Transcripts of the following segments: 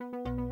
Thank you.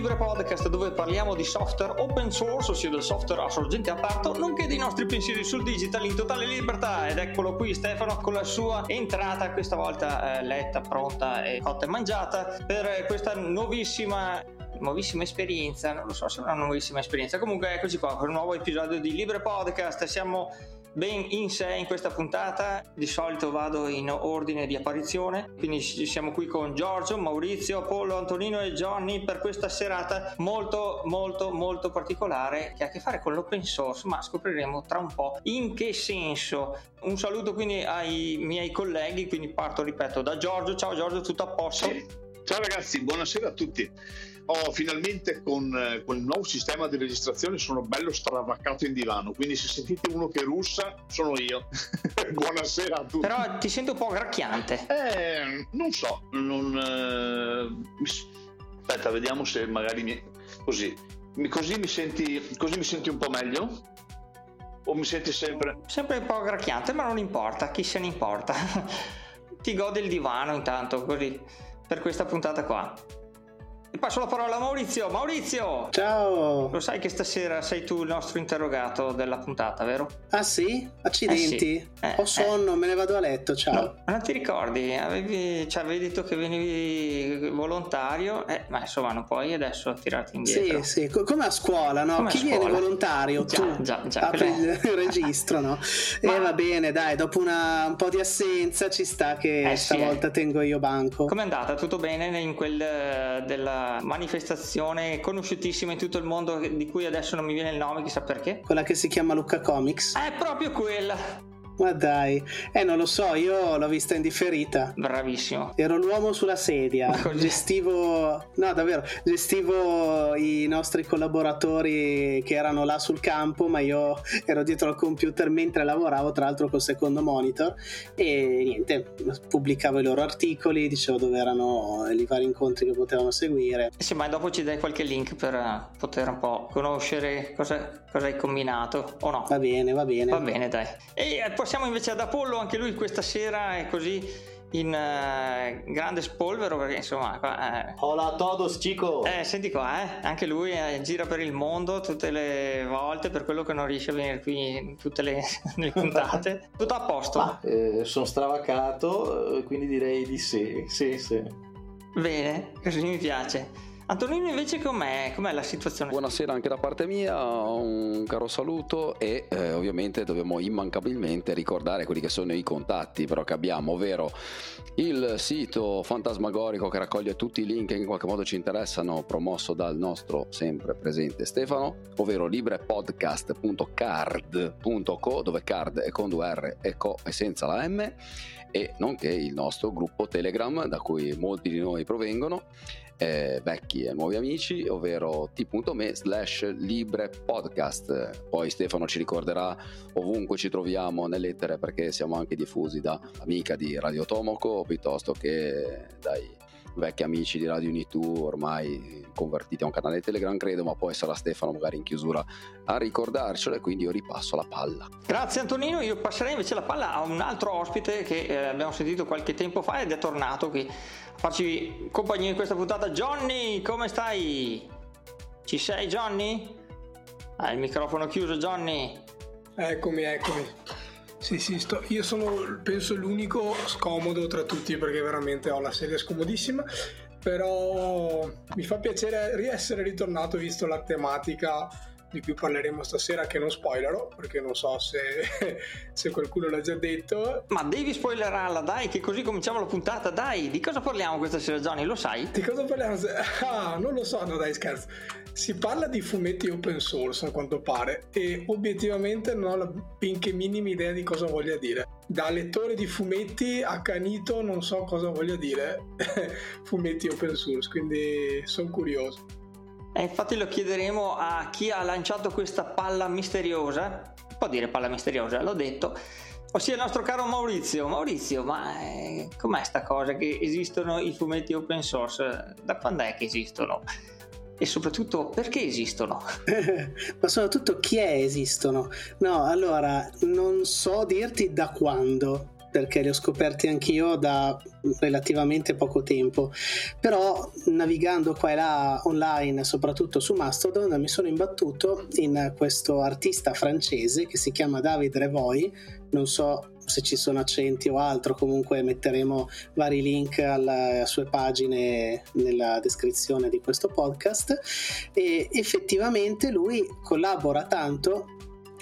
Podcast dove parliamo di software open source, ossia del software a sorgente aperto, nonché dei nostri pensieri sul digital in totale libertà. Ed eccolo qui Stefano con la sua entrata, questa volta eh, letta, pronta e cotta e mangiata, per questa nuovissima nuovissima esperienza, non lo so se è una nuovissima esperienza, comunque eccoci qua per un nuovo episodio di Libre Podcast, siamo ben in sé in questa puntata. Di solito vado in ordine di apparizione, quindi siamo qui con Giorgio, Maurizio, Apollo, Antonino e Johnny per questa serata molto molto molto particolare che ha a che fare con l'open source, ma scopriremo tra un po' in che senso. Un saluto quindi ai miei colleghi, quindi parto, ripeto, da Giorgio. Ciao Giorgio, tutto a posto? Ciao ragazzi, buonasera a tutti oh, finalmente con, eh, con, il nuovo sistema di registrazione sono bello stravaccato in divano, quindi se sentite uno che russa sono io. Buonasera a tutti. Però ti sento un po' gracchiante. Eh, non so, non... Eh... Aspetta, vediamo se magari mi... così. Così mi, senti, così mi senti un po' meglio? O mi senti sempre... Sempre un po' gracchiante, ma non importa, chi se ne importa. Ti gode il divano intanto, così, per questa puntata qua. E passo la parola a Maurizio. Maurizio! Ciao! Lo sai che stasera sei tu il nostro interrogato della puntata, vero? Ah sì? Accidenti. Eh sì. Eh, Ho sonno, eh. me ne vado a letto, ciao. No, non ti ricordi? Avevi, cioè, avevi detto che venivi volontario, eh, ma insomma non puoi adesso tirarti indietro. Sì, sì, come a scuola, no? Come Chi viene volontario? Già, tu già, già. Apri il registro, no? ma... E va bene, dai, dopo una, un po' di assenza ci sta che eh, stavolta sì, tengo io banco. Com'è andata? Tutto bene in quel eh, manifestazione conosciutissima in tutto il mondo di cui adesso non mi viene il nome, chissà perché. Quella che si chiama Lucca Comics. È proprio quella. Ma dai, eh non lo so, io l'ho vista indifferita. Bravissimo. Ero l'uomo sulla sedia. Gestivo, no davvero, gestivo i nostri collaboratori che erano là sul campo, ma io ero dietro al computer mentre lavoravo, tra l'altro col secondo monitor e niente, pubblicavo i loro articoli, dicevo dove erano i vari incontri che potevano seguire. Sì, ma dopo ci dai qualche link per poter un po' conoscere cosa, cosa hai combinato o no? Va bene, va bene. Va bene, dai. E poi passiamo invece ad Apollo, anche lui questa sera è così in uh, grande spolvero perché insomma qua, eh. Hola a todos chico. Eh, senti qua eh, anche lui eh, gira per il mondo tutte le volte per quello che non riesce a venire qui in tutte le, le puntate. Tutto a posto? Ma, eh, sono stravaccato eh, quindi direi di sì sì sì. Bene così mi piace Antonino invece com'è? com'è? la situazione? Buonasera anche da parte mia, un caro saluto e eh, ovviamente dobbiamo immancabilmente ricordare quelli che sono i contatti però che abbiamo, ovvero il sito fantasmagorico che raccoglie tutti i link che in qualche modo ci interessano, promosso dal nostro sempre presente Stefano, ovvero librepodcast.card.co dove card è con due R e co e senza la M e nonché il nostro gruppo Telegram da cui molti di noi provengono eh, vecchi e nuovi amici, ovvero t.me slash libre podcast. Poi Stefano ci ricorderà ovunque ci troviamo nelle lettere perché siamo anche diffusi da amica di Radio Tomoco piuttosto che dai vecchi amici di Radio Unitu ormai convertiti a un canale Telegram credo ma poi sarà Stefano magari in chiusura a ricordarcelo e quindi io ripasso la palla. Grazie Antonino. Io passerei invece la palla a un altro ospite che eh, abbiamo sentito qualche tempo fa ed è tornato qui a farci compagnia in questa puntata. Johnny come stai? ci sei Johnny? hai il microfono chiuso Johnny. Eccomi eccomi sì, sì, sto, io sono penso l'unico scomodo tra tutti perché veramente ho la sedia scomodissima, però mi fa piacere essere ritornato visto la tematica di cui parleremo stasera che non spoilerò perché non so se, se, qualcuno l'ha già detto. Ma devi spoilerarla dai che così cominciamo la puntata dai. Di cosa parliamo questa sera Johnny? Lo sai? di cosa parliamo? ah non lo so no dai scherzo. Si parla di fumetti open source a quanto pare e obiettivamente non ho la benché minima idea di cosa voglia dire. Da lettore di fumetti accanito non so cosa voglia dire fumetti open source quindi sono curioso e infatti lo chiederemo a chi ha lanciato questa palla misteriosa, può dire palla misteriosa, l'ho detto, ossia il nostro caro Maurizio. Maurizio, ma eh, com'è sta cosa che esistono i fumetti open source? Da quando è che esistono? E soprattutto perché esistono? ma soprattutto chi è esistono? No, allora, non so dirti da quando, perché li ho scoperti anch'io da relativamente poco tempo. Però navigando qua e là online, soprattutto su Mastodon, mi sono imbattuto in questo artista francese che si chiama David Revoy. Non so se ci sono accenti o altro, comunque metteremo vari link alle sue pagine nella descrizione di questo podcast. E effettivamente lui collabora tanto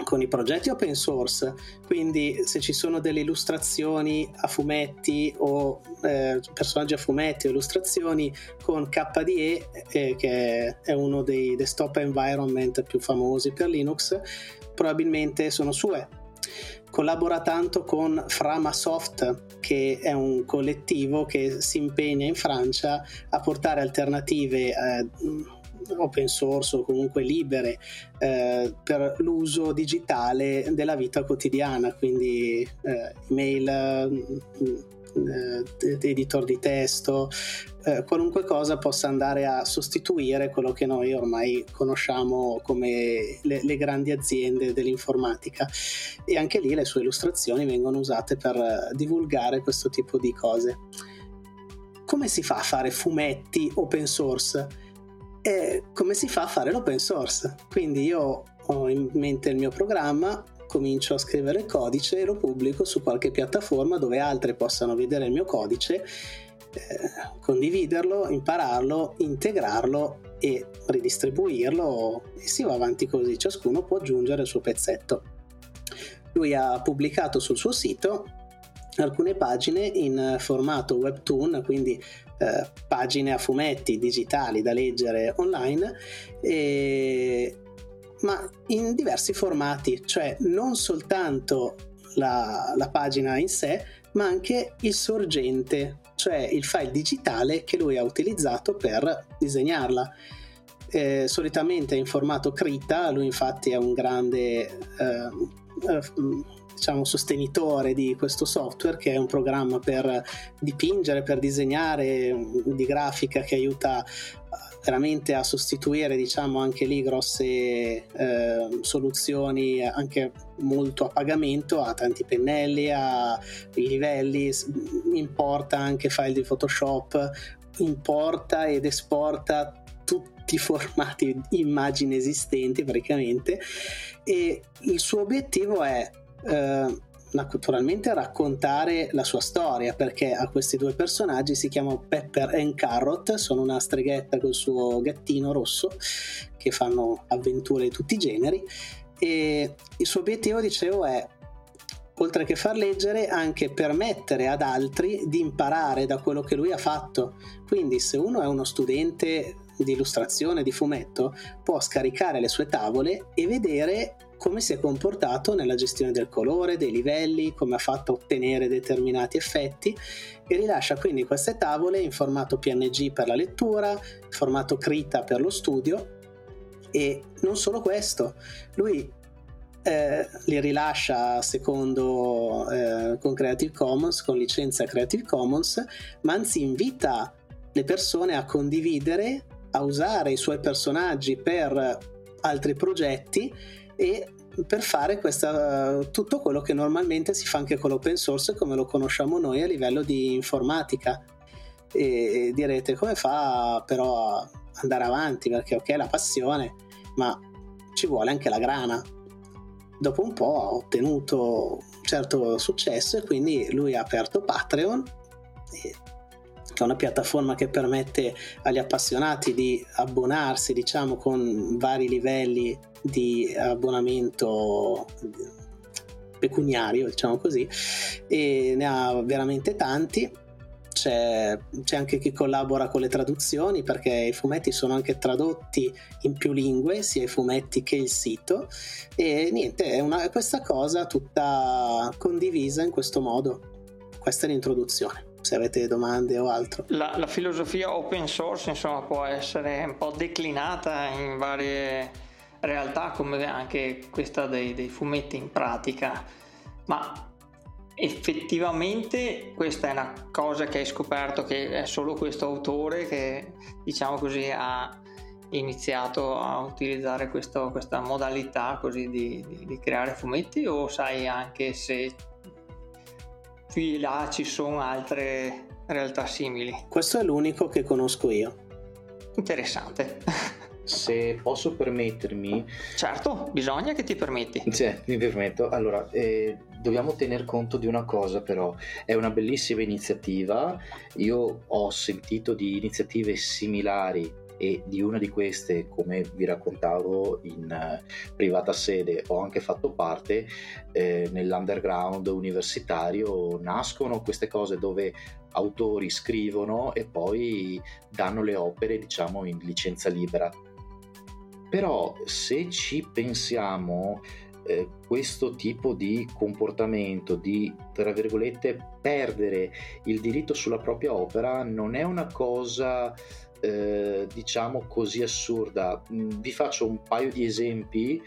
con i progetti open source, quindi se ci sono delle illustrazioni a fumetti o eh, personaggi a fumetti o illustrazioni con KDE, eh, che è uno dei desktop environment più famosi per Linux, probabilmente sono sue. Collabora tanto con Framasoft, che è un collettivo che si impegna in Francia a portare alternative eh, open source o comunque libere eh, per l'uso digitale della vita quotidiana, quindi eh, email, eh, editor di testo, eh, qualunque cosa possa andare a sostituire quello che noi ormai conosciamo come le, le, grandi aziende dell'informatica e anche lì le sue illustrazioni vengono usate per divulgare questo tipo di cose. Come si fa a fare fumetti open source? È come si fa a fare l'open source. Quindi io ho in mente il mio programma, comincio a scrivere il codice e lo pubblico su qualche piattaforma dove altri possano vedere il mio codice, eh, condividerlo, impararlo, integrarlo e ridistribuirlo e si va avanti così, ciascuno può aggiungere il suo pezzetto. Lui ha pubblicato sul suo sito alcune pagine in formato webtoon, quindi eh, pagine a fumetti digitali da leggere online, e, ma in diversi formati, cioè non soltanto la, la pagina in sé, ma anche il sorgente, cioè il file digitale che lui ha utilizzato per disegnarla. Eh, solitamente in formato Krita, lui infatti è un grande eh, eh, diciamo, sostenitore di questo software che è un programma per dipingere, per disegnare di grafica che aiuta eh, veramente a sostituire diciamo anche lì grosse eh, soluzioni anche molto a pagamento a tanti pennelli a livelli importa anche file di photoshop importa ed esporta tutti i formati immagini esistenti praticamente. E il suo obiettivo è naturalmente raccontare la sua storia perché a questi due personaggi si chiamano Pepper e Carrot sono una streghetta col suo gattino rosso che fanno avventure di tutti i generi e il suo obiettivo dicevo è oltre che far leggere anche permettere ad altri di imparare da quello che lui ha fatto. Quindi se uno è uno studente di illustrazione di fumetto può scaricare le sue tavole e vedere come si è comportato nella gestione del colore, dei livelli, come ha fatto ottenere determinati effetti e rilascia quindi queste tavole in formato PNG per la lettura, in formato Krita per lo studio e non solo questo, lui eh, li rilascia secondo eh, con Creative Commons, con licenza Creative Commons, ma anzi invita le persone a condividere, a usare i suoi personaggi per altri progetti e per fare questa, tutto quello che normalmente si fa anche con l'open source come lo conosciamo noi a livello di informatica. E direte come fa però a andare avanti? Perché ok la passione ma ci vuole anche la grana. Dopo un po' ha ottenuto un certo successo e quindi lui ha aperto Patreon che è una piattaforma che permette agli appassionati di abbonarsi diciamo con vari livelli di abbonamento pecuniario, diciamo così, e ne ha veramente tanti. C'è, c'è, anche chi collabora con le traduzioni perché i fumetti sono anche tradotti in più lingue, sia i fumetti che il sito. E niente, è una, questa cosa tutta condivisa in questo modo. Questa è l'introduzione se avete domande o altro. La, la, filosofia open source insomma può essere un po' declinata in varie realtà come anche questa dei, dei fumetti in pratica, ma effettivamente questa è una cosa che hai scoperto che è solo questo autore che diciamo così ha iniziato a utilizzare questo, questa modalità così di, di, di, creare fumetti o sai anche se qui e là ci sono altre realtà simili? Questo è l'unico che conosco io. Interessante. Se posso permettermi... Certo, bisogna che ti permetti. Sì, mi permetto. Allora, eh, dobbiamo tener conto di una cosa però, è una bellissima iniziativa, io ho sentito di iniziative similari e di una di queste, come vi raccontavo in uh, privata sede, ho anche fatto parte eh, nell'underground universitario, nascono queste cose dove autori scrivono e poi danno le opere diciamo in licenza libera. Però se ci pensiamo eh, questo tipo di comportamento, di tra virgolette perdere il diritto sulla propria opera, non è una cosa eh, diciamo così assurda. Mm, vi faccio un paio di esempi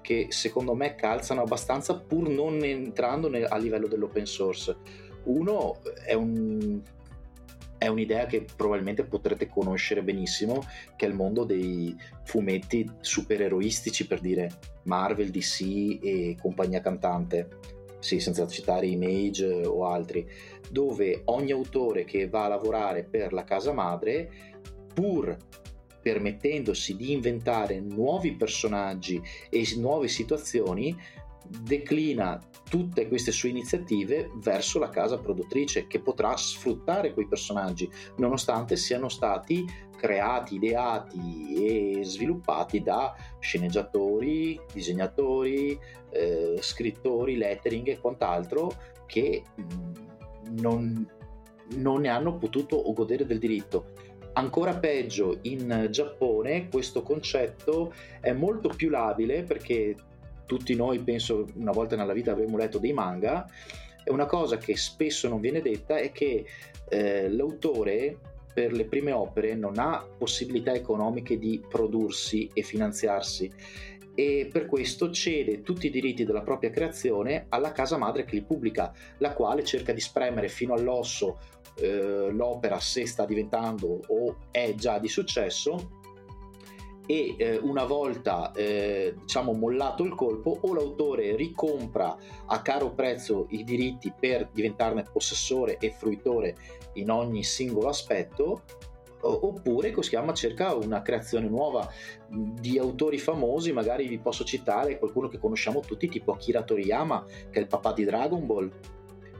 che secondo me calzano abbastanza pur non entrando nel, a livello dell'open source. Uno è, un, è un'idea che probabilmente potrete conoscere benissimo, che è il mondo dei fumetti supereroistici, per dire Marvel, DC e compagnia cantante. Sì, senza citare Image o altri, dove ogni autore che va a lavorare per la casa madre pur permettendosi di inventare nuovi personaggi e nuove situazioni, declina tutte queste sue iniziative verso la casa produttrice che potrà sfruttare quei personaggi nonostante siano stati creati, ideati e sviluppati da sceneggiatori, disegnatori, eh, scrittori, lettering e quant'altro che mm, non, non ne hanno potuto godere del diritto. Ancora peggio in Giappone questo concetto è molto più labile perché tutti noi penso una volta nella vita avremmo letto dei manga e una cosa che spesso non viene detta è che eh, l'autore per le prime opere non ha possibilità economiche di prodursi e finanziarsi. E per questo cede tutti i diritti della propria creazione alla casa madre che li pubblica, la quale cerca di spremere fino all'osso eh, l'opera se sta diventando o è già di successo e eh, una volta eh, diciamo mollato il colpo o l'autore ricompra a caro prezzo i diritti per diventarne possessore e fruitore in ogni singolo aspetto oppure Koskiyama cerca una creazione nuova di autori famosi, magari vi posso citare qualcuno che conosciamo tutti, tipo Akira Toriyama, che è il papà di Dragon Ball.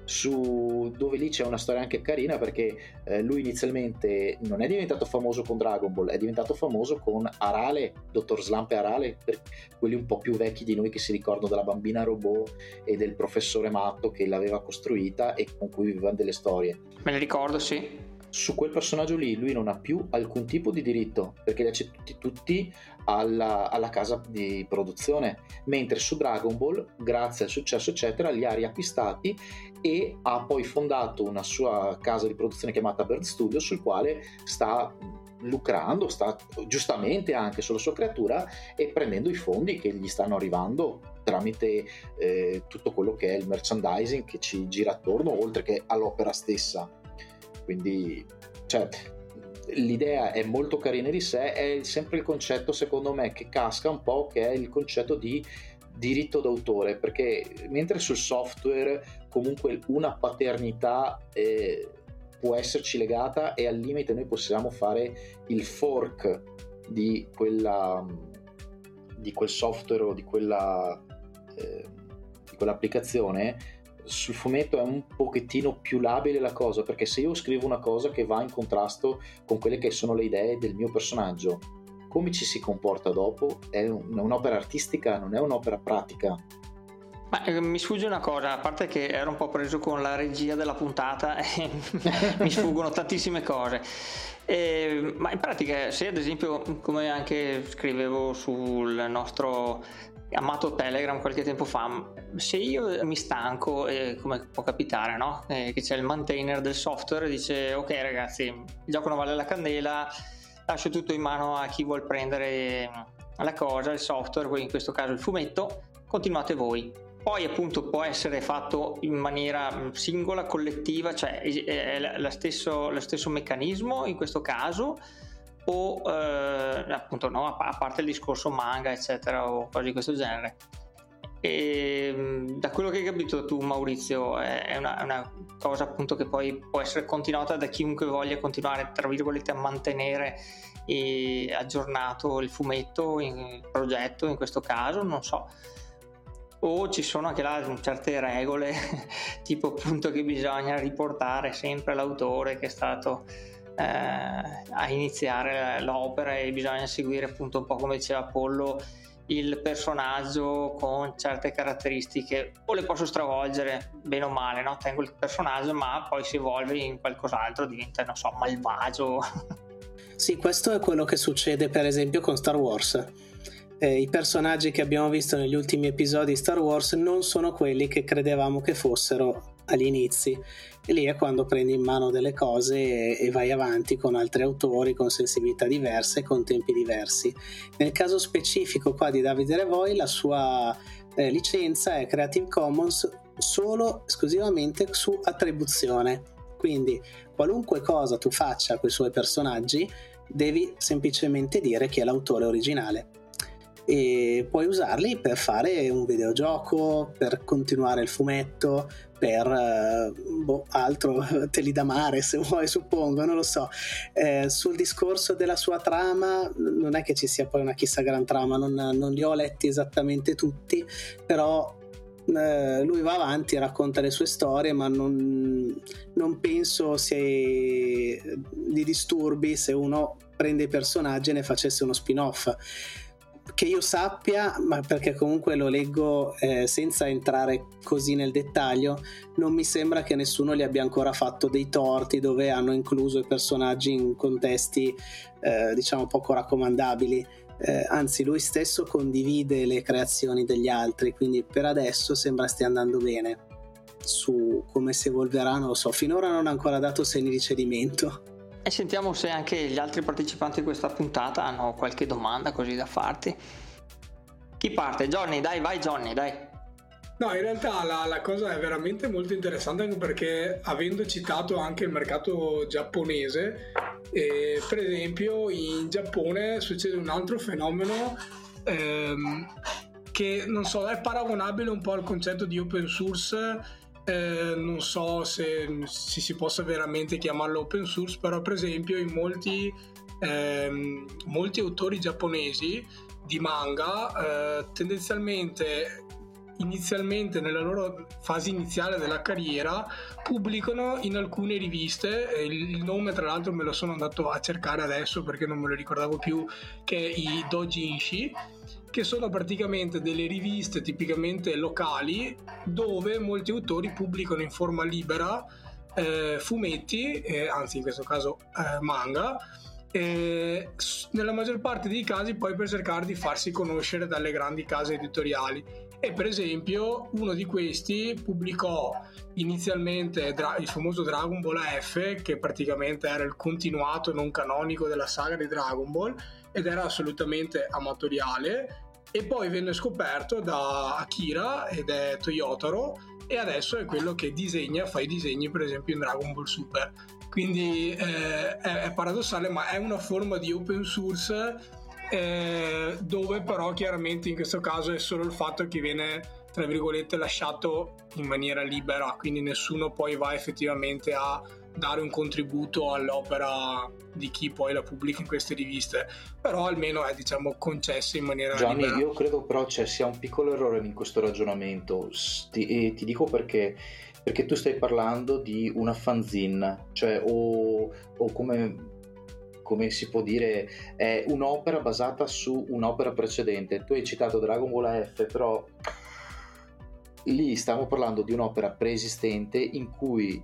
Su, dove lì c'è una storia anche carina perché eh, lui inizialmente non è diventato famoso con Dragon Ball, è diventato famoso con Arale, Dottor Slump e Arale, per quelli un po' più vecchi di noi che si ricordano della bambina robot e del professore matto che l'aveva costruita e con cui vivevano delle storie. Me le ricordo, sì su quel personaggio lì lui non ha più alcun tipo di diritto perché li ha ceduti tutti alla, alla, casa di produzione. Mentre su Dragon Ball grazie al successo eccetera li ha riacquistati e ha poi fondato una sua casa di produzione chiamata Bird Studio sul quale sta lucrando, sta giustamente anche sulla sua creatura e prendendo i fondi che gli stanno arrivando tramite eh, tutto quello che è il merchandising che ci gira attorno oltre che all'opera stessa quindi, cioè, l'idea è molto carina di sé, è sempre il concetto, secondo me, che casca un po', che è il concetto di diritto d'autore, perché mentre sul software comunque una paternità eh, può esserci legata e al limite noi possiamo fare il fork di, quella, di quel software o di quella, eh, di quell'applicazione, sul fumetto è un pochettino più labile la cosa, perché se io scrivo una cosa che va in contrasto con quelle che sono le idee del mio personaggio, come ci si comporta dopo è un'opera artistica, non è un'opera pratica. Ma, eh, mi sfugge una cosa, a parte che ero un po' preso con la regia della puntata e mi sfuggono tantissime cose. Eh, ma in pratica, se ad esempio, come anche scrivevo sul nostro amato Telegram qualche tempo fa, se io mi stanco, eh, come può capitare, no? eh, che c'è il maintainer del software e dice ok ragazzi, il gioco non vale la candela, lascio tutto in mano a chi vuole prendere la cosa, il software, in questo caso il fumetto, continuate voi. poi appunto può essere fatto in maniera mm, singola, collettiva, cioè è lo stesso, lo stesso meccanismo in questo caso o eh, appunto no, a parte il discorso manga eccetera o cose di questo genere. E mm, da quello che hai capito tu Maurizio è una, una, cosa appunto che poi può essere continuata da chiunque voglia continuare tra virgolette a mantenere aggiornato il fumetto, il progetto in questo caso, non so o ci sono anche là certe regole tipo appunto che bisogna riportare sempre l'autore che è stato eh, a iniziare l'opera e bisogna seguire appunto un po' come diceva Apollo il personaggio con certe caratteristiche. O le posso stravolgere bene o male no? tengo il personaggio ma poi si evolve in qualcos'altro diventa non so malvagio. Sì questo è quello che succede per esempio con Star Wars. Eh, i personaggi che abbiamo visto negli ultimi episodi di Star Wars non sono quelli che credevamo che fossero agli inizi. E lì è quando prendi in mano delle cose e, e vai avanti con altri autori, con sensibilità diverse, con tempi diversi. Nel caso specifico qua di Davide Revoy, la sua eh, licenza è Creative Commons solo esclusivamente su attribuzione. Quindi qualunque cosa tu faccia con i suoi personaggi, devi semplicemente dire chi è l'autore originale e puoi usarli per fare un videogioco, per continuare il fumetto, per eh, boh, altro, te li da mare se vuoi, suppongo, non lo so. Eh, sul discorso della sua trama, non è che ci sia poi una chissà gran trama, non, non li ho letti esattamente tutti, però eh, lui va avanti, racconta le sue storie, ma non, non penso se gli disturbi se uno prende i personaggi e ne facesse uno spin-off che io sappia, ma perché comunque lo leggo eh, senza entrare così nel dettaglio, non mi sembra che nessuno gli abbia ancora fatto dei torti dove hanno incluso i personaggi in contesti eh, diciamo poco raccomandabili. Eh, anzi, lui stesso condivide le creazioni degli altri, quindi per adesso sembra stia andando bene. Su come si evolverà, non lo so, finora non ha ancora dato segni di cedimento. E sentiamo se anche gli altri partecipanti di questa puntata hanno qualche domanda così da farti. Chi parte? Johnny, dai, vai Johnny, dai. No, in realtà la, la, cosa è veramente molto interessante anche perché avendo citato anche il mercato giapponese, eh, per esempio in Giappone succede un altro fenomeno ehm, che non so, è paragonabile un po' al concetto di open source eh, non so se, se, si possa veramente chiamarlo open source, però per esempio in molti, ehm, molti autori giapponesi di manga eh, tendenzialmente inizialmente nella loro fase iniziale della carriera pubblicano in alcune riviste. Il nome tra l'altro me lo sono andato a cercare adesso perché non me lo ricordavo più che è i Dojinshi che sono praticamente delle riviste tipicamente locali dove molti autori pubblicano in forma libera eh, fumetti, eh, anzi in questo caso eh, manga, nella maggior parte dei casi poi per cercare di farsi conoscere dalle grandi case editoriali. E per esempio uno di questi pubblicò inizialmente il famoso Dragon Ball F che praticamente era il continuato non canonico della saga di Dragon Ball ed era assolutamente amatoriale e poi venne scoperto da Akira ed è Toyotaro e adesso è quello che disegna, fa i disegni per esempio in Dragon Ball Super. Quindi eh, è, è, paradossale ma è una forma di open source eh, dove però chiaramente in questo caso è solo il fatto che viene tra virgolette lasciato in maniera libera. Quindi nessuno poi va effettivamente a dare un contributo all'opera di chi poi la pubblica in queste riviste, però almeno è diciamo concesso in maniera Gianni, libera. io credo però ci sia un piccolo errore in questo ragionamento ti, e ti dico perché perché tu stai parlando di una fanzine, cioè o, o come come si può dire, è un'opera basata su un'opera precedente. Tu hai citato Dragon Ball F, però lì stiamo parlando di un'opera preesistente in cui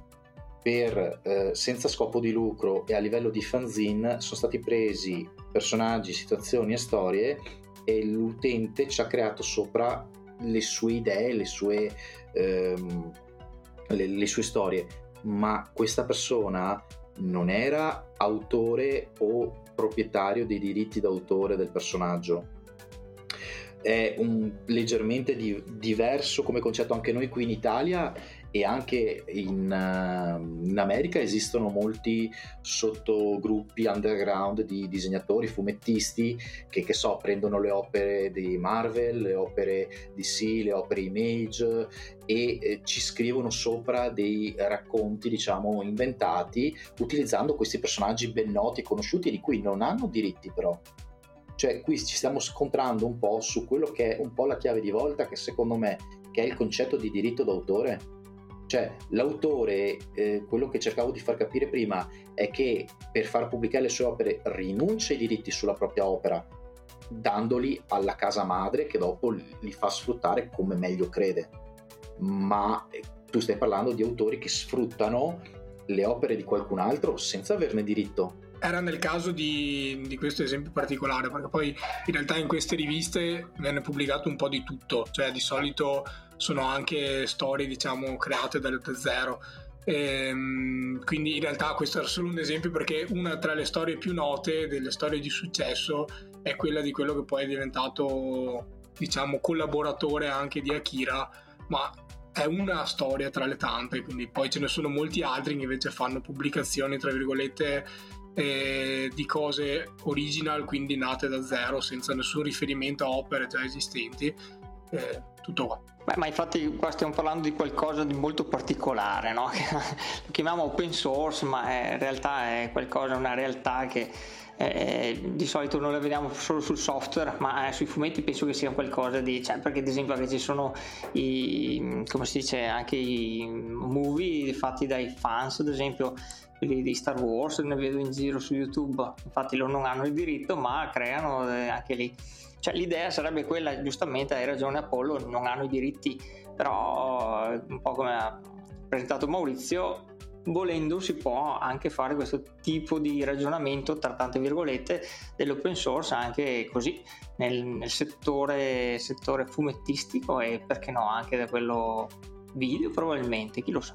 per, eh, senza scopo di lucro e a livello di fanzine sono stati presi personaggi, situazioni e storie e l'utente ci ha creato sopra le sue idee, le sue, ehm, le, le sue storie, ma questa persona non era autore o proprietario dei diritti d'autore del personaggio. è un, leggermente di, diverso come concetto anche noi qui in Italia e anche in, uh, in, America esistono molti sottogruppi underground di disegnatori, fumettisti che, che so, prendono le opere di Marvel, le opere DC, le opere Image e eh, ci scrivono sopra dei racconti, diciamo, inventati utilizzando questi personaggi ben noti e conosciuti di cui non hanno diritti però. Cioè qui ci stiamo scontrando un po' su quello che è un po' la chiave di volta che secondo me che è il concetto di diritto d'autore. Cioè l'autore, eh, quello che cercavo di far capire prima è che per far pubblicare le sue opere rinuncia ai diritti sulla propria opera, dandoli alla casa madre che dopo li fa sfruttare come meglio crede. Ma eh, tu stai parlando di autori che sfruttano le opere di qualcun altro senza averne diritto era nel caso di, di, questo esempio particolare, perché poi in realtà in queste riviste viene pubblicato un po' di tutto, cioè di solito sono anche storie diciamo create da, zero. Ehm, quindi in realtà questo era solo un esempio perché una tra le storie più note delle storie di successo è quella di quello che poi è diventato diciamo collaboratore anche di Akira ma è una storia tra le tante quindi poi ce ne sono molti altri che invece fanno pubblicazioni tra virgolette eh, di cose original, quindi nate da zero, senza nessun riferimento a opere già esistenti. Eh, tutto qua. Beh, ma infatti qua stiamo parlando di qualcosa di molto particolare, no? lo chiamiamo open source, ma è, in realtà è qualcosa, una realtà che eh, di solito non la vediamo solo sul software, ma eh, sui fumetti penso che sia qualcosa di, cioè, perché ad esempio ci sono i, come si dice, anche i movie fatti dai fans, ad esempio quelli di Star Wars, ne vedo in giro su YouTube, infatti loro non hanno il diritto, ma creano eh, anche lì. Cioè, l'idea sarebbe quella, giustamente hai ragione Apollo, non hanno i diritti, però un po' come ha presentato Maurizio, volendo si può anche fare questo tipo di ragionamento tra tante virgolette dell'open source anche così nel, nel settore, settore fumettistico e perché no anche da quello video probabilmente chi lo sa.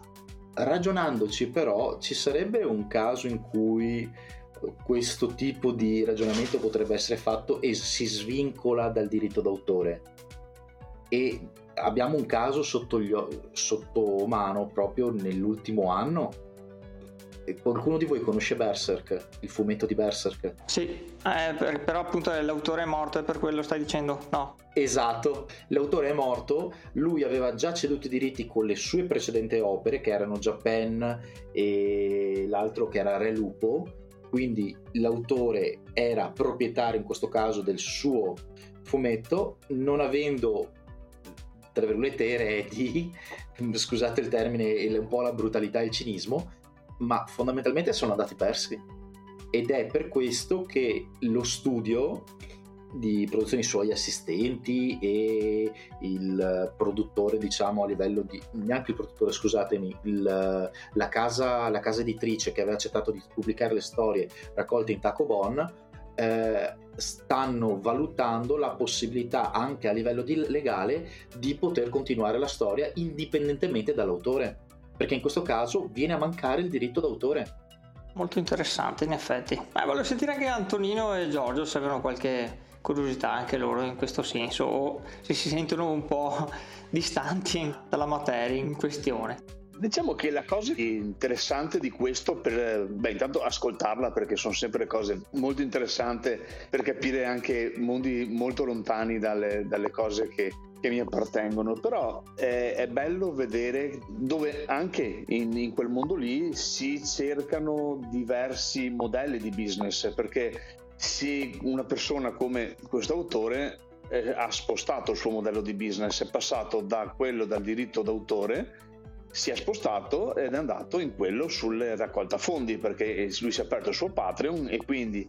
Ragionandoci però ci sarebbe un caso in cui questo tipo di ragionamento potrebbe essere fatto e si svincola dal diritto d'autore. E abbiamo un caso sotto, gli, sotto mano proprio nell'ultimo anno qualcuno di voi conosce Berserk, il fumetto di Berserk? Sì, eh, però appunto l'autore è morto e per quello stai dicendo no. Esatto, l'autore è morto, lui aveva già ceduto i diritti con le sue precedenti opere che erano Japan e l'altro che era Re Lupo, quindi l'autore era proprietario in questo caso del suo fumetto, non avendo tra virgolette eredi, scusate il termine, un po' la brutalità e il cinismo, ma fondamentalmente sono andati persi. Ed è per questo che lo studio di produzione i suoi assistenti e il produttore diciamo a livello di neanche il produttore scusatemi il, la, casa, la casa editrice che aveva accettato di pubblicare le storie raccolte in Tacobon eh, stanno valutando la possibilità anche a livello di legale di poter continuare la storia indipendentemente dall'autore perché in questo caso viene a mancare il diritto d'autore. Molto interessante in effetti. Ma volevo sentire anche Antonino e Giorgio se avevano qualche curiosità anche loro in questo senso o se si sentono un po' distanti dalla materia in questione. Diciamo che la cosa interessante di questo, per, beh, intanto ascoltarla perché sono sempre cose molto interessanti per capire anche mondi molto lontani dalle, dalle cose che, che mi appartengono, però è, è, bello vedere dove anche in, in, quel mondo lì si cercano diversi modelli di business, perché se una persona come questo autore eh, ha spostato il suo modello di business, è passato da quello dal diritto d'autore, si è spostato ed è andato in quello sulle raccolta fondi perché lui si è aperto il suo Patreon e quindi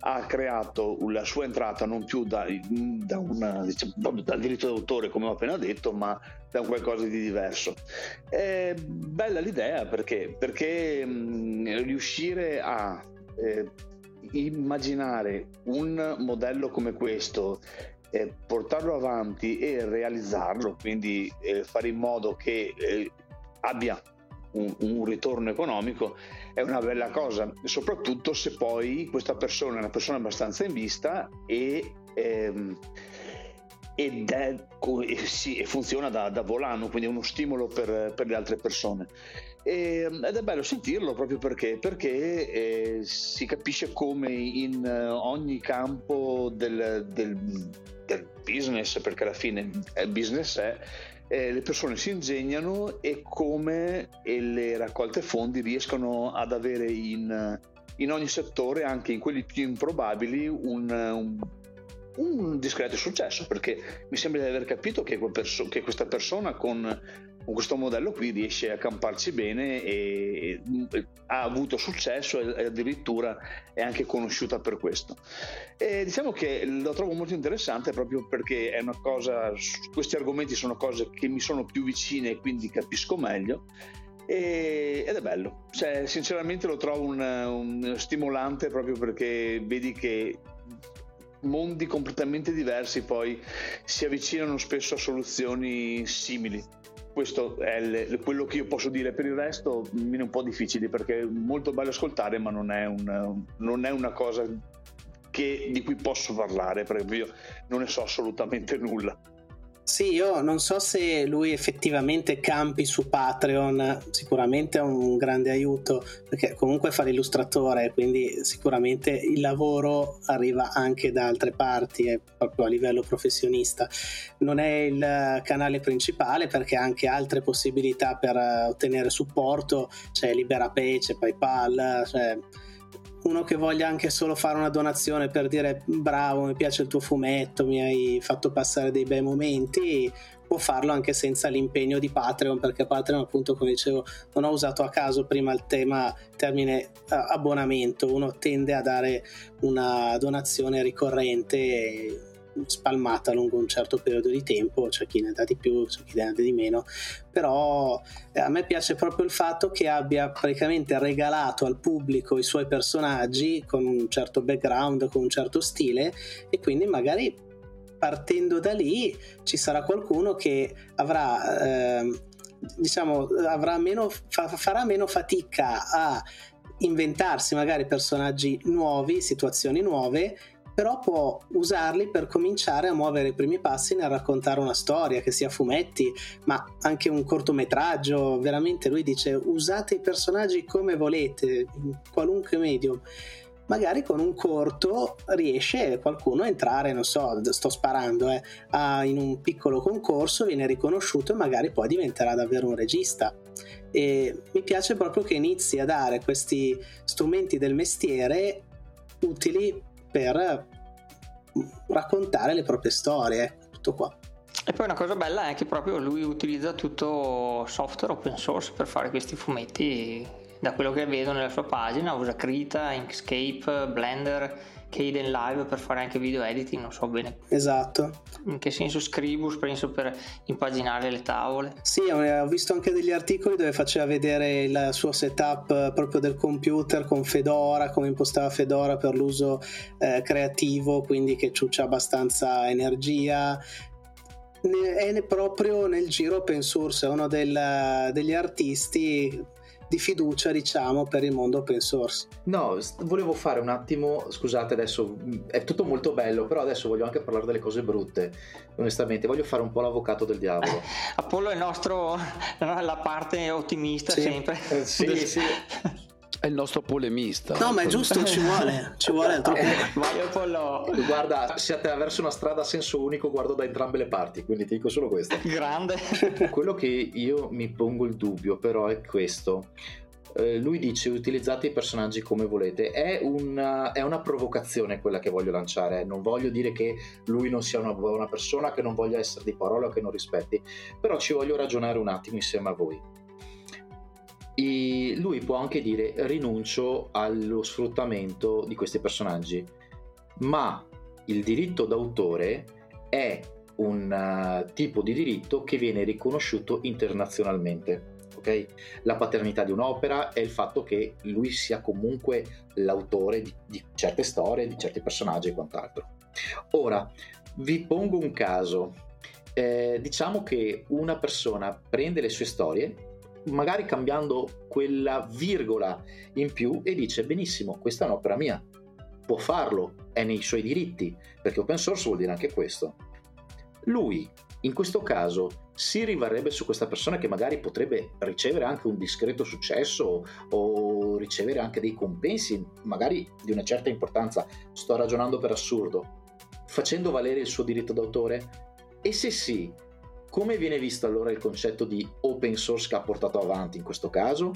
ha creato la sua entrata non più da, da una, diciamo, dal diritto d'autore come ho appena detto ma da qualcosa di diverso. È bella l'idea perché, perché mh, riuscire a eh, immaginare un modello come questo eh, portarlo avanti e realizzarlo quindi eh, fare in modo che eh, abbia un, un, ritorno economico è una bella cosa, soprattutto se poi questa persona è una persona abbastanza in vista e ehm, ed è, sì, funziona da, da, volano, quindi è uno stimolo per, per le altre persone. E, ed è bello sentirlo proprio perché, perché eh, si capisce come in ogni campo del, del, del business, perché alla fine il business è eh, le persone si ingegnano e come le raccolte fondi riescono ad avere in, in ogni settore, anche in quelli più improbabili, un, un un discreto successo perché mi sembra di aver capito che, perso- che questa persona con, con, questo modello qui riesce a camparci bene e, e ha avuto successo e, e, addirittura è anche conosciuta per questo. E diciamo che lo trovo molto interessante proprio perché è una cosa, questi argomenti sono cose che mi sono più vicine e quindi capisco meglio ed è bello, cioè, sinceramente lo trovo un, un, stimolante proprio perché vedi che mondi completamente diversi poi si avvicinano spesso a soluzioni simili. Questo è le, quello che io posso dire, per il resto mi un po' difficile perché è molto bello ascoltare, ma non è, un, non è una cosa che, di cui posso parlare perché io non ne so assolutamente nulla. Sì, io non so se lui effettivamente campi su Patreon, sicuramente è un grande aiuto perché comunque fa l'illustratore, quindi sicuramente il lavoro arriva anche da altre parti, è proprio a livello professionista. Non è il canale principale perché ha anche altre possibilità per ottenere supporto, c'è LiberaPay, c'è PayPal, cioè uno che voglia anche solo fare una donazione per dire bravo, mi piace il tuo fumetto, mi hai fatto passare dei bei momenti, può farlo anche senza l'impegno di Patreon, perché Patreon appunto come dicevo non ho usato a caso prima il tema termine uh, abbonamento, uno tende a dare una donazione ricorrente spalmata lungo un certo periodo di tempo, c'è chi ne dà di più, c'è chi ne dà di meno, però eh, a me piace proprio il fatto che abbia praticamente regalato al pubblico i suoi personaggi con un certo background, con un certo stile e quindi magari partendo da lì ci sarà qualcuno che avrà eh, diciamo meno, fa, farà meno fatica a inventarsi magari personaggi nuovi, situazioni nuove però può usarli per cominciare a muovere i primi passi nel raccontare una storia, che sia fumetti, ma anche un cortometraggio. Veramente lui dice usate i personaggi come volete, in qualunque medium. Magari con un corto riesce qualcuno a entrare, non so, sto sparando, eh, a, in un piccolo concorso, viene riconosciuto e magari poi diventerà davvero un regista. E mi piace proprio che inizi a dare questi strumenti del mestiere utili per raccontare le proprie storie, tutto qua. E poi una cosa bella è che proprio lui utilizza tutto software open source per fare questi fumetti, da quello che vedo nella sua pagina, usa Krita, Inkscape, Blender Caden Live per fare anche video editing, non so bene. Esatto. In che senso Scribus, penso per impaginare le tavole. Sì, ho visto anche degli articoli dove faceva vedere il suo setup proprio del computer con Fedora, come impostava Fedora per l'uso eh, creativo, quindi che ciuccia abbastanza energia, è proprio nel giro open source, è uno del, degli artisti di fiducia, diciamo, per il mondo open source. No, volevo fare un attimo, scusate adesso, è tutto molto bello, però adesso voglio anche parlare delle cose brutte, onestamente, voglio fare un po' l'avvocato del diavolo. Apollo è il nostro, la parte ottimista sì. sempre. Eh, sì, sì. È il nostro polemista. No, ma è giusto, ci vuole, ci vuole troppo. Vai Apollo. Guarda, siete verso una strada a senso unico, guardo da entrambe le parti, quindi ti dico solo questo. Grande. Quello che io mi pongo il dubbio però è questo. Eh, lui dice utilizzate i personaggi come volete è una, è una, provocazione quella che voglio lanciare non voglio dire che lui non sia una buona persona che non voglia essere di parola o che non rispetti però ci voglio ragionare un attimo insieme a voi e lui può anche dire rinuncio allo sfruttamento di questi personaggi, ma il diritto d'autore è un uh, tipo di diritto che viene riconosciuto internazionalmente. Okay? La paternità di un'opera è il fatto che lui sia comunque l'autore di, di certe storie, di certi personaggi e quant'altro. Ora, vi pongo un caso. Eh, diciamo che una persona prende le sue storie magari cambiando quella virgola in più e dice benissimo, questa è un'opera mia, può farlo, è nei suoi diritti, perché open source vuol dire anche questo. lui in questo caso si rivarrebbe su questa persona che magari potrebbe ricevere anche un discreto successo o ricevere anche dei compensi, magari di una certa importanza. Sto ragionando per assurdo, facendo valere il suo diritto d'autore? E se sì, come viene visto allora il concetto di open source che ha portato avanti in questo caso?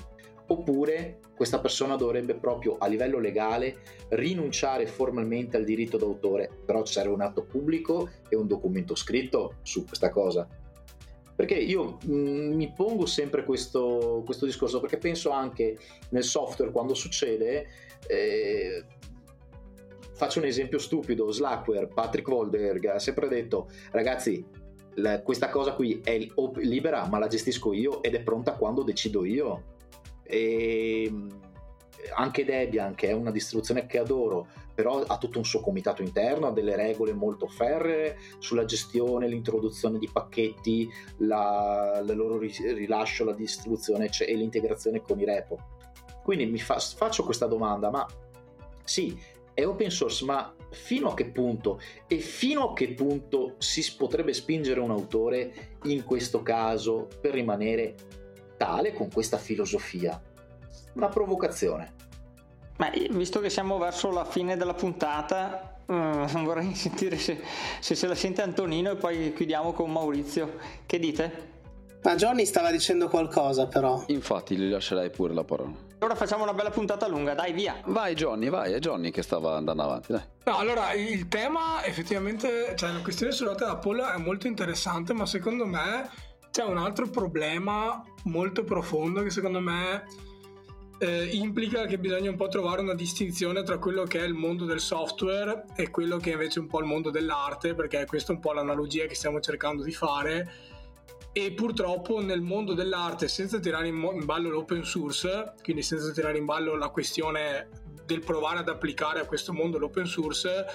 Oppure questa persona dovrebbe proprio a livello legale rinunciare formalmente al diritto d'autore, però ci serve un atto pubblico e un documento scritto su questa cosa. Perché io mh, mm, mi pongo sempre questo, questo, discorso, perché penso anche nel software quando succede, eh, faccio un esempio stupido, Slackware, Patrick Wolderg ha sempre detto, ragazzi, la, questa cosa qui è libera, ma la gestisco io ed è pronta quando decido io. E mm, anche Debian, che è una distribuzione che adoro, però ha tutto un suo comitato interno, ha delle regole molto ferree sulla gestione, l'introduzione di pacchetti, il loro rilascio, la distribuzione e l'integrazione con i repo. Quindi mi fa, faccio questa domanda, ma sì, è open source, ma fino a che punto e fino a che punto si potrebbe spingere un autore in questo caso per rimanere tale con questa filosofia? Una provocazione. Ma visto che siamo verso la fine della puntata, uh, vorrei sentire se, se, se la sente Antonino e poi chiudiamo con Maurizio. Che dite? Ma Johnny stava dicendo qualcosa però. Infatti gli lascerei pure la parola. Ora facciamo una bella puntata lunga, dai via. Vai Johnny, vai, è Johnny che stava andando avanti, dai. No, allora il tema effettivamente, cioè la questione sulla Apple è molto interessante, ma secondo me c'è un altro problema molto profondo che secondo me eh, implica che bisogna un po' trovare una distinzione tra quello che è il mondo del software e quello che è invece un po' il mondo dell'arte, perché questa è un po' l'analogia che stiamo cercando di fare. E purtroppo nel mondo dell'arte, senza tirare in, ballo l'open source, quindi senza tirare in ballo la questione del provare ad applicare a questo mondo l'open source,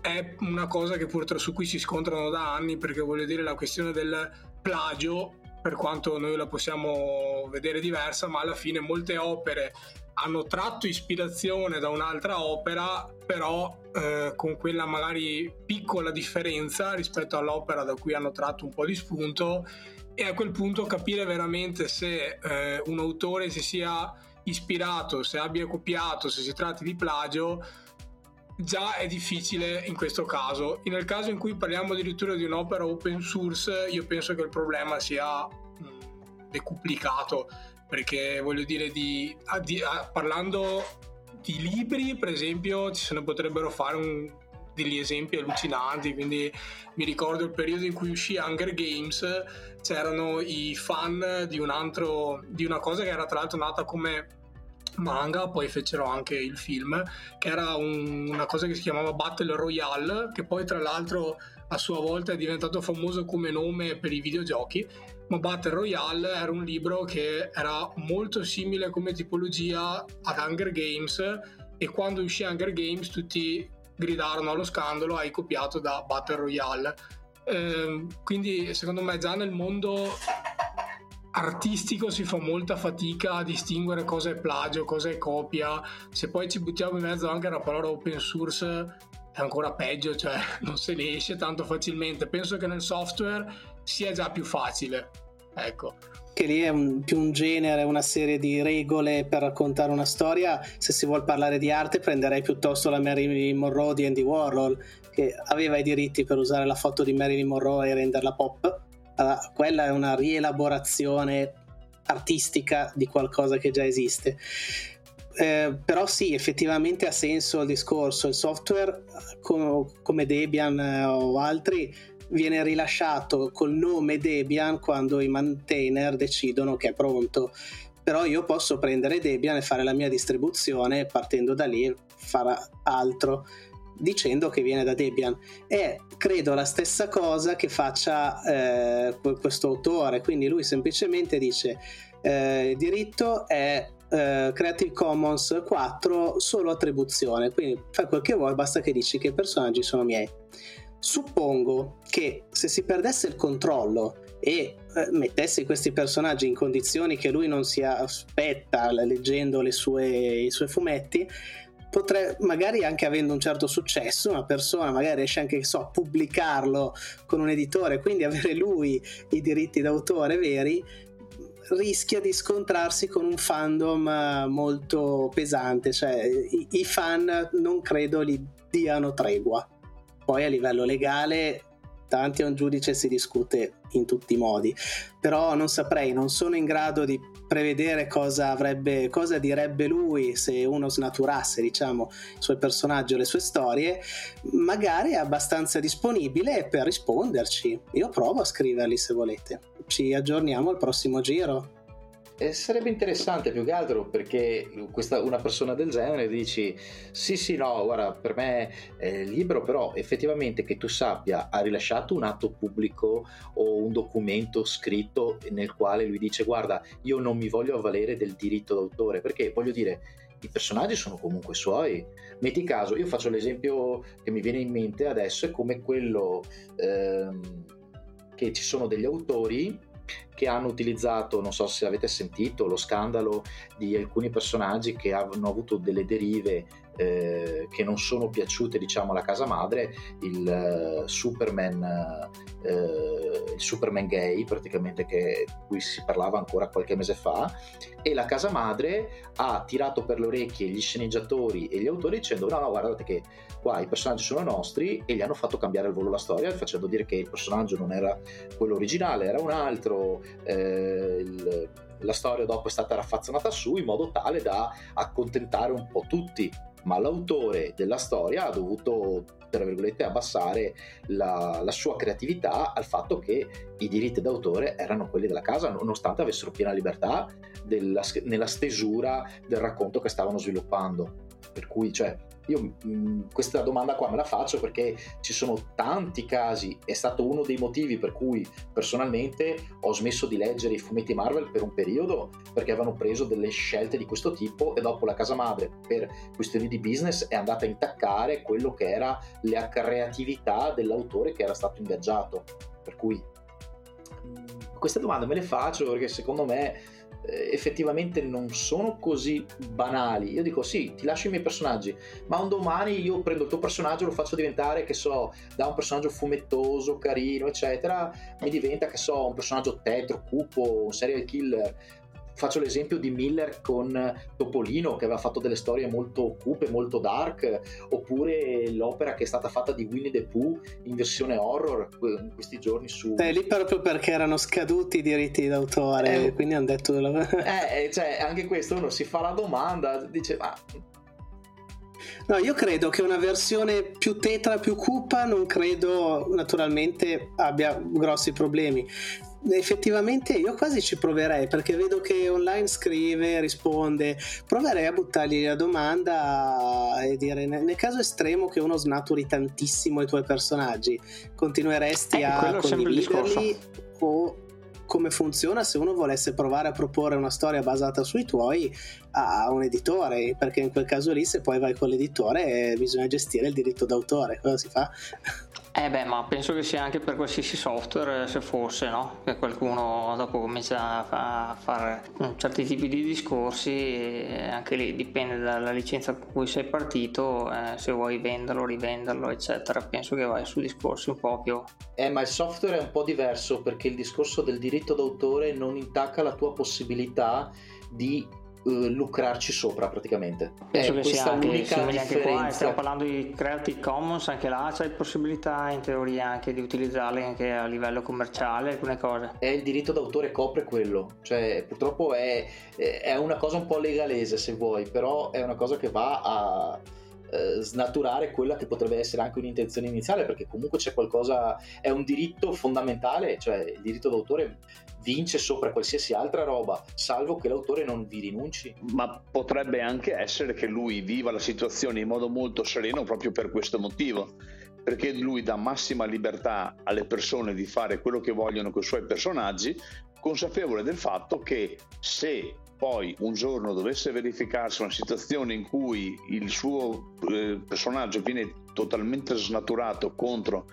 è una cosa che purtroppo su cui si scontrano da anni, perché voglio dire la questione del plagio per quanto noi la possiamo vedere diversa, ma alla fine molte opere hanno tratto ispirazione da un'altra opera, però eh, con quella magari piccola differenza rispetto all'opera da cui hanno tratto un po' di spunto e a quel punto capire veramente se eh, un autore si sia ispirato, se abbia copiato, se si tratti di plagio, già è difficile in questo caso. Nel caso in cui parliamo addirittura di un'opera open source, io penso che il problema sia decuplicato, perché voglio dire, di, a, di, a, parlando di libri, per esempio, se ne potrebbero fare un, degli esempi allucinanti. Quindi mi ricordo il periodo in cui uscì Hunger Games, c'erano i fan di un altro, di una cosa che era tra l'altro nata come manga, poi fecero anche il film, che era un, una cosa che si chiamava Battle Royale, che poi tra l'altro a sua volta è diventato famoso come nome per i videogiochi, ma Battle Royale era un libro che era molto simile come tipologia ad Hunger Games e quando uscì Hunger Games tutti gridarono allo scandalo hai copiato da Battle Royale. Eh, quindi secondo me già nel mondo artistico si fa molta fatica a distinguere cosa è plagio, cosa è copia. Se poi ci buttiamo in mezzo anche la parola open source è ancora peggio, cioè non se ne esce tanto facilmente. Penso che nel software sia già più facile. Ecco. Che lì è un, più un genere, una serie di regole per raccontare una storia. Se si vuole parlare di arte, prenderei piuttosto la Marilyn Monroe di Andy Warhol, che aveva i diritti per usare la foto di Marilyn Monroe e renderla pop quella è una rielaborazione artistica di qualcosa che già esiste. Eh, però sì, effettivamente ha senso il discorso. Il software com- come Debian eh, o altri viene rilasciato col nome Debian quando i maintainer decidono che è pronto. Però io posso prendere Debian e fare la mia distribuzione partendo da lì fare altro dicendo che viene da Debian. È credo la stessa cosa che faccia eh, questo autore, quindi lui semplicemente dice eh, il diritto è eh, Creative Commons 4 solo attribuzione, quindi fai quel che vuoi, basta che dici che i personaggi sono miei. Suppongo che se si perdesse il controllo e eh, mettesse questi personaggi in condizioni che lui non si aspetta leggendo sue, i suoi fumetti, potre, magari anche avendo un certo successo, una persona magari riesce anche so, a pubblicarlo con un editore, quindi avere lui i diritti d'autore veri, rischia di scontrarsi con un fandom eh, molto pesante, cioè i, i fan non credo gli diano tregua. Poi a livello legale davanti a un giudice si discute in tutti i modi, però non saprei, non sono in grado di prevedere cosa, avrebbe, cosa direbbe lui se uno snaturasse diciamo, suoi personaggi o le sue storie, magari è abbastanza disponibile per risponderci. Io provo a scriverli se volete. Ci aggiorniamo al prossimo giro. Eh, sarebbe interessante più che altro perché questa, una persona del genere dici sì sì no guarda per me è libero però effettivamente che tu sappia ha rilasciato un atto pubblico o un documento scritto nel quale lui dice guarda io non mi voglio avvalere del diritto d'autore perché voglio dire i personaggi sono comunque suoi. Metti caso, io faccio l'esempio che mi viene in mente adesso, è come quello ehm, che ci sono degli autori che hanno utilizzato, non so se avete sentito, lo scandalo di alcuni personaggi che hanno avuto delle derive eh, che non sono piaciute diciamo alla casa madre il uh, Superman uh, il Superman gay praticamente che cui si parlava ancora qualche mese fa e la casa madre ha tirato per le orecchie gli sceneggiatori e gli autori dicendo no no guardate che qua i personaggi sono nostri e gli hanno fatto cambiare al volo la storia facendo dire che il personaggio non era quello originale era un altro eh, il, la storia dopo è stata raffazzonata su in modo tale da accontentare un po' tutti ma l'autore della storia ha dovuto, tra virgolette, abbassare la, la, sua creatività al fatto che i diritti d'autore erano quelli della casa, nonostante avessero piena libertà della, nella stesura del racconto che stavano sviluppando. Per cui, cioè, io mh, mm, questa domanda qua me la faccio perché ci sono tanti casi, è stato uno dei motivi per cui personalmente ho smesso di leggere i fumetti Marvel per un periodo perché avevano preso delle scelte di questo tipo e dopo la casa madre per questioni di business è andata a intaccare quello che era la creatività dell'autore che era stato ingaggiato. Per cui mm, queste domande me le faccio perché secondo me effettivamente non sono così banali. Io dico sì, ti lascio i miei personaggi, ma un domani io prendo il tuo personaggio lo faccio diventare, che so, da un personaggio fumettoso, carino, eccetera, mi diventa, che so, un personaggio tetro, cupo, un serial killer faccio l'esempio di Miller con Topolino che aveva fatto delle storie molto cupe, molto dark, oppure l'opera che è stata fatta di Winnie the Pooh in versione horror in questi giorni su... Eh, lì proprio perché erano scaduti i diritti d'autore, eh, quindi hanno detto... eh, cioè, anche questo uno si fa la domanda, dice ma No, io credo che una versione più tetra, più cupa, non credo naturalmente abbia grossi problemi effettivamente io quasi ci proverei perché vedo che online scrive, risponde, proverei a buttargli la domanda e dire nel caso estremo che uno snaturi tantissimo i tuoi personaggi, continueresti eh, a condividerli o come funziona se uno volesse provare a proporre una storia basata sui tuoi a un editore, perché in quel caso lì se poi vai con l'editore bisogna gestire il diritto d'autore, cosa si fa? Eh beh, ma penso che sia anche per qualsiasi software, se fosse, no? Che qualcuno dopo comincia a fare certi tipi di discorsi, anche lì dipende dalla licenza con cui sei partito, eh, se vuoi venderlo, rivenderlo, eccetera. Penso che vai su discorsi un po' più... Eh, ma il software è un po' diverso perché il discorso del diritto d'autore non intacca la tua possibilità di uh, lucrarci sopra praticamente. Penso che sia anche simile anche qua, stiamo parlando di Creative Commons, anche là c'è possibilità in teoria anche di utilizzarle anche a livello commerciale, alcune cose. E il diritto d'autore copre quello, cioè purtroppo è, è una cosa un po' legalese se vuoi, però è una cosa che va a eh, snaturare quella che potrebbe essere anche un'intenzione iniziale, perché comunque c'è qualcosa, è un diritto fondamentale, cioè il diritto d'autore vince sopra qualsiasi altra roba, salvo che l'autore non vi rinunci. Ma potrebbe anche essere che lui viva la situazione in modo molto sereno proprio per questo motivo perché lui dà massima libertà alle persone di fare quello che vogliono con i suoi personaggi, consapevole del fatto che se poi un giorno dovesse verificarsi una situazione in cui il suo eh, personaggio viene totalmente snaturato contro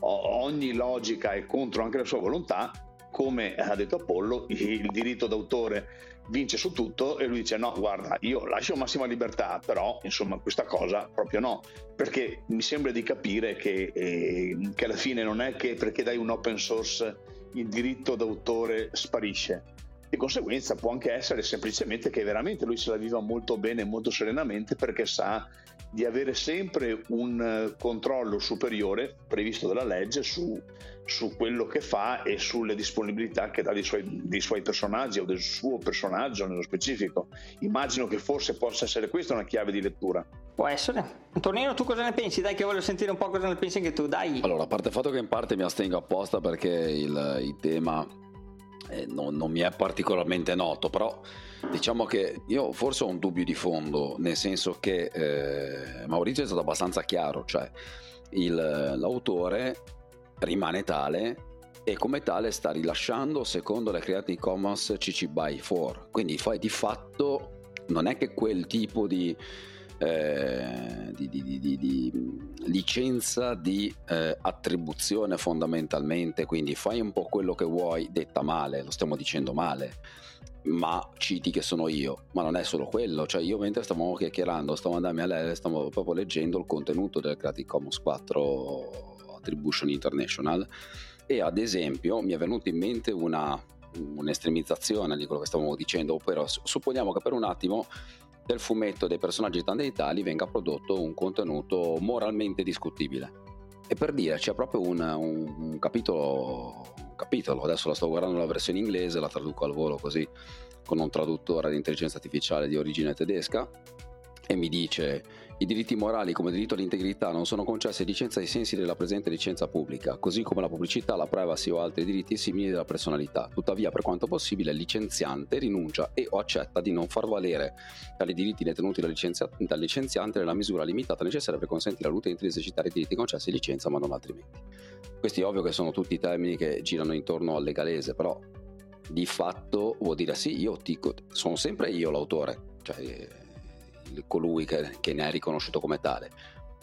ogni logica e contro anche la sua volontà, come ha detto Apollo, il diritto d'autore vince su tutto e lui dice no guarda io lascio massima libertà però insomma questa cosa proprio no. Perché mi sembra di capire che, eh, che alla fine non è che perché dai un open source il diritto d'autore sparisce. Di conseguenza può anche essere semplicemente che veramente lui se la viva molto bene, molto serenamente perché sa di avere sempre un eh, controllo superiore previsto dalla legge su, su quello che fa e sulle disponibilità che dà dei suoi, dei suoi, personaggi o del suo personaggio nello specifico. Immagino che forse possa essere questa una chiave di lettura. Può essere. Antonino, tu cosa ne pensi? Dai, che voglio sentire un po' cosa ne pensi anche tu, dai. Allora, a parte il fatto che in parte mi astengo apposta perché il, il tema eh, non, non mi è particolarmente noto, però Diciamo che io forse ho un dubbio di fondo, nel senso che eh, Maurizio è stato abbastanza chiaro, cioè il, l'autore rimane tale e come tale sta rilasciando secondo le Creative Commons CC BY 4, quindi fai di fatto non è che quel tipo di eh, di, di, di, di, licenza di eh, attribuzione fondamentalmente, quindi fai un po' quello che vuoi, detta male, lo stiamo dicendo male, ma citi che sono io, ma non è solo quello, cioè io mentre stavamo chiacchierando, stavo andando a lei, stavo proprio leggendo il contenuto del Creative Commons 4 Attribution International e ad esempio mi è venuta in mente una, un'estremizzazione di quello che stavamo dicendo, però supponiamo che per un attimo del fumetto dei personaggi tangentali venga prodotto un contenuto moralmente discutibile. E per dire, c'è proprio un, un, un, capitolo, capitolo, adesso la sto guardando la versione inglese, la traduco al volo così, con un traduttore di intelligenza artificiale di origine tedesca, e mi dice i diritti morali come diritto all'integrità non sono concessi a licenza ai sensi della presente licenza pubblica, così come la pubblicità, la privacy o altri diritti simili della personalità. Tuttavia, per quanto possibile, il licenziante rinuncia e o accetta di non far valere tali diritti detenuti dal, licenzia- dal licenziante nella misura limitata necessaria per consentire all'utente di esercitare i diritti concessi in licenza, ma non altrimenti. Questi ovvio che sono tutti termini che girano intorno al legalese, però di fatto vuol dire sì, io ti, sono sempre io l'autore, cioè colui che, che ne è riconosciuto come tale.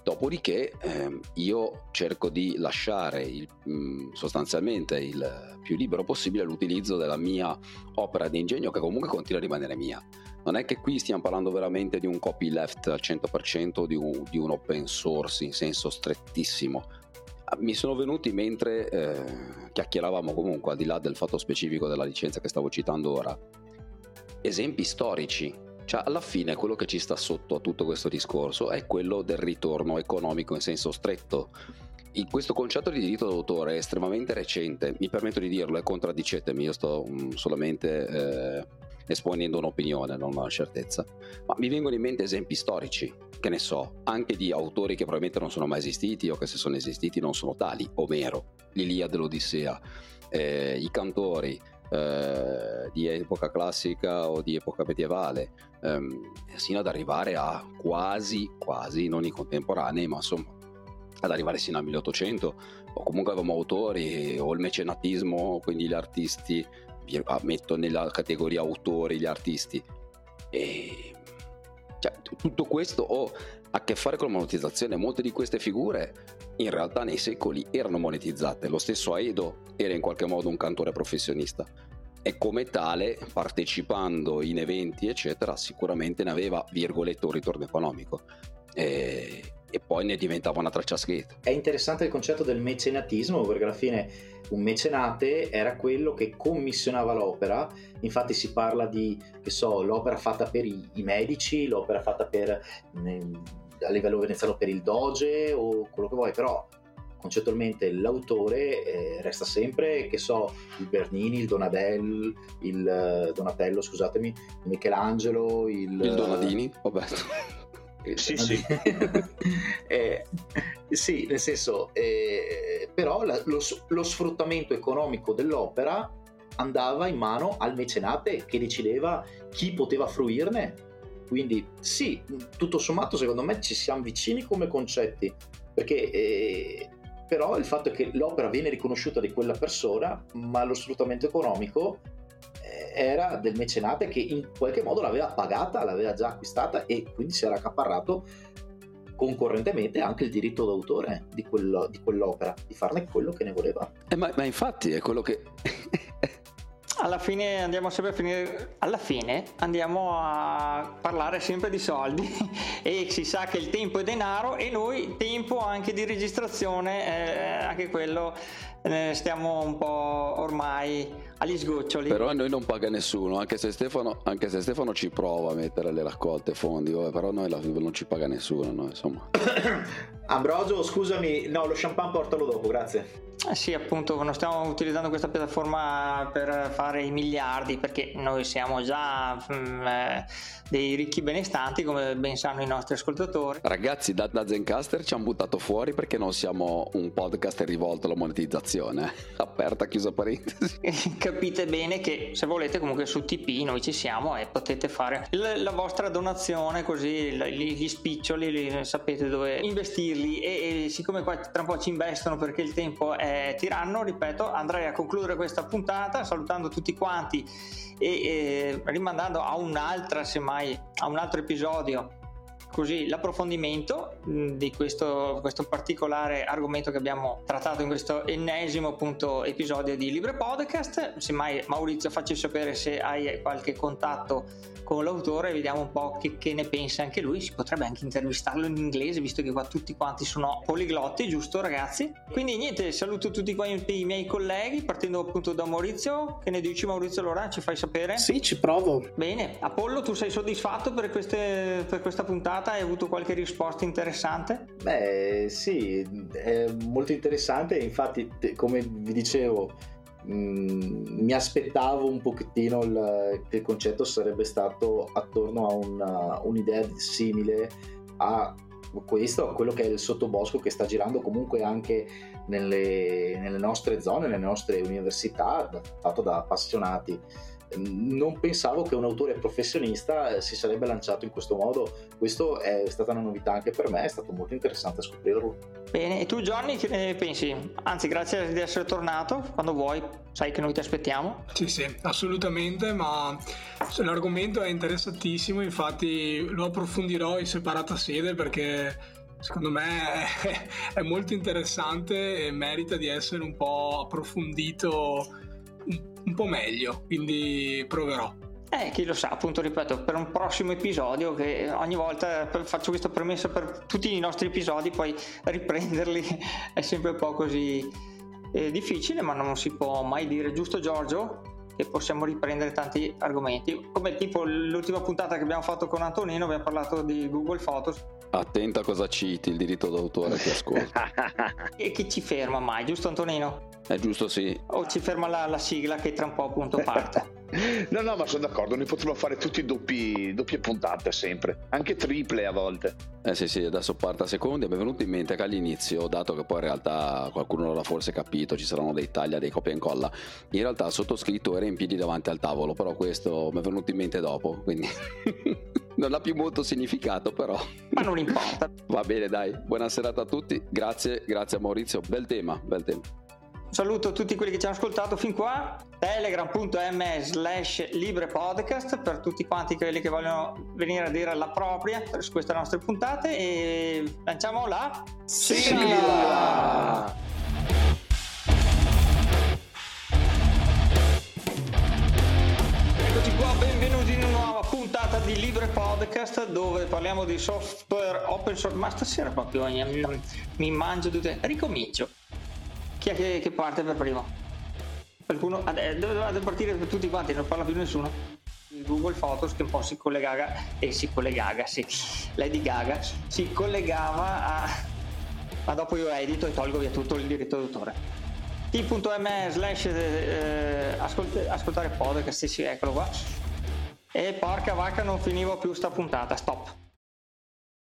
Dopodiché ehm, io cerco di lasciare il, mm, sostanzialmente il più libero possibile l'utilizzo della mia opera di ingegno che comunque continua a rimanere mia. Non è che qui stiamo parlando veramente di un copyleft al 100% o di un, di un open source in senso strettissimo. Ah, mi sono venuti mentre eh, chiacchieravamo comunque al di là del fatto specifico della licenza che stavo citando ora. Esempi storici cioè, alla fine quello che ci sta sotto a tutto questo discorso è quello del ritorno economico in senso stretto. In questo concetto di diritto d'autore è estremamente recente, mi permetto di dirlo e contraddicetemi, io sto um, solamente eh, esponendo un'opinione, non una certezza, ma mi vengono in mente esempi storici, che ne so, anche di autori che probabilmente non sono mai esistiti o che se sono esistiti non sono tali, Omero, l'Iliade dell'Odissea, eh, i cantori, eh, di epoca classica o di epoca medievale, ehm, sino ad arrivare a quasi, quasi, non i contemporanei, ma insomma, ad arrivare sino al 1800, o comunque avevamo autori, o il mecenatismo, quindi gli artisti, ah, metto nella categoria autori gli artisti, e cioè, tutto questo o a che fare con la monetizzazione. Molte di queste figure in realtà nei secoli erano monetizzate. Lo stesso Aedo era in qualche modo un cantore professionista e come tale, partecipando in eventi, eccetera, sicuramente ne aveva, virgolette, un ritorno economico. E, e poi ne diventava una traccia scritta. È interessante il concetto del mecenatismo perché alla fine un mecenate era quello che commissionava l'opera, infatti si parla di, che so, l'opera fatta per i, medici, l'opera fatta per, a livello veneziano per il doge o quello che vuoi, però concettualmente l'autore eh, resta sempre, che so, il Bernini, il Donatello, il eh, Donatello, scusatemi, il Michelangelo, il... Il Donadini, vabbè. sì, sì. eh, sì, nel senso, eh, però la, lo, lo, sfruttamento economico dell'opera andava in mano al mecenate che decideva chi poteva fruirne. Quindi sì, tutto sommato secondo me ci siamo vicini come concetti, perché eh, però il fatto è che l'opera viene riconosciuta di quella persona, ma lo sfruttamento economico eh, era del mecenate che in qualche modo l'aveva pagata, l'aveva già acquistata e quindi si era accaparrato concorrentemente anche il diritto d'autore di, quello, di quell'opera, di farne quello che ne voleva. Eh, ma, ma, infatti è quello che... alla fine andiamo sempre a finire alla fine andiamo a parlare sempre di soldi. E si sa che il tempo è denaro e noi tempo anche di registrazione eh, anche quello eh, stiamo un po' ormai agli sgoccioli. Però a noi non paga nessuno, anche se Stefano, anche se Stefano ci prova a mettere le raccolte fondi, però noi non ci paga nessuno, no, insomma. Ambrosio, scusami, no, lo champagne portalo dopo, grazie. Eh sì, appunto, non stiamo utilizzando questa piattaforma per fare i miliardi perché noi siamo già mh, mm, eh, dei ricchi benestanti, come ben sanno i nostri ascoltatori. Ragazzi, da, da Zencaster ci hanno buttato fuori perché non siamo un podcast rivolto alla monetizzazione. Aperta, chiusa parentesi. Capite bene che se volete comunque su TP noi ci siamo e potete fare la, vostra donazione così gli, spiccioli li, sapete dove investirli. E, e siccome qua tra un po' ci investono perché il tempo è eh, tiranno, ripeto, andrei a concludere questa puntata salutando tutti quanti e, e rimandando a un'altra, semmai, a un altro episodio così l'approfondimento di questo, questo, particolare argomento che abbiamo trattato in questo ennesimo appunto, episodio di Libre Podcast. Semmai Maurizio facci sapere se hai qualche contatto con l'autore, vediamo un po' che, che, ne pensa anche lui. Si potrebbe anche intervistarlo in inglese, visto che qua tutti quanti sono poliglotti, giusto ragazzi? Quindi niente, saluto tutti quanti i miei colleghi, partendo appunto da Maurizio. Che ne dici Maurizio allora? Ci fai sapere? Sì, ci provo. Bene, Apollo, tu sei soddisfatto per, queste, per questa puntata? Hai avuto qualche risposta interessante? Beh, sì, è molto interessante. Infatti, come vi dicevo, Mm, mi aspettavo un pochettino il, che il concetto sarebbe stato attorno a una, un'idea simile a questo, a quello che è il sottobosco che sta girando comunque anche nelle, nelle nostre zone, nelle nostre università, fatto da appassionati non pensavo che un autore professionista eh, si sarebbe lanciato in questo modo. Questo è stata una novità anche per me, è stato molto interessante scoprirlo. Bene, e tu Johnny che ne pensi? Anzi, grazie di essere tornato, quando vuoi, sai che noi ti aspettiamo. Sì, sì, assolutamente, ma l'argomento è interessantissimo, infatti lo approfondirò in separata sede perché secondo me è molto interessante e merita di essere un po' approfondito un po' meglio, quindi proverò. Eh, chi lo sa, appunto ripeto, per un prossimo episodio che ogni volta faccio questa premessa per tutti i nostri episodi, poi riprenderli è sempre un po' così eh, difficile, ma non si può mai dire, giusto Giorgio? Che possiamo riprendere tanti argomenti, come tipo l'ultima puntata che abbiamo fatto con Antonino, abbiamo parlato di Google Photos. Attenta a cosa citi, il diritto d'autore che ascolta. e chi ci ferma mai, giusto Antonino? È giusto, sì. O ci ferma la, la sigla che tra un po' appunto parte. no, no, ma sono d'accordo, noi potremmo fare tutti doppi, doppie puntate sempre, anche triple a volte. Eh sì, sì, adesso parte a secondi. Mi è venuto in mente che all'inizio, dato che poi in realtà qualcuno non l'ha forse capito, ci saranno dei tagli, dei copia e incolla. In realtà il sottoscritto era in piedi davanti al tavolo, però questo mi è venuto in mente dopo, quindi non ha più molto significato, però. Ma non importa. Va bene, dai. Buona serata a tutti. Grazie, grazie a Maurizio. Bel tema, bel tema. Saluto tutti quelli che ci hanno ascoltato fin qua. Telegram.me slash libre podcast per tutti quanti quelli che vogliono venire a dire la propria su queste nostre puntate e lanciamo la sigla! Qua, benvenuti in una nuova puntata di Libre Podcast dove parliamo di software open source. Ma stasera proprio mi mangio tutte. Ricomincio. Chi è che, che parte per primo? Qualcuno? Deve partire per tutti quanti, non parla più nessuno. Google Photos che un po' si collegava e eh, si collegava, sì, Lady Gaga si collegava a ma dopo io edito e tolgo via tutto il diritto d'autore t.me slash eh, ascoltare podcast sì eccolo qua e porca vacca non finivo più sta puntata stop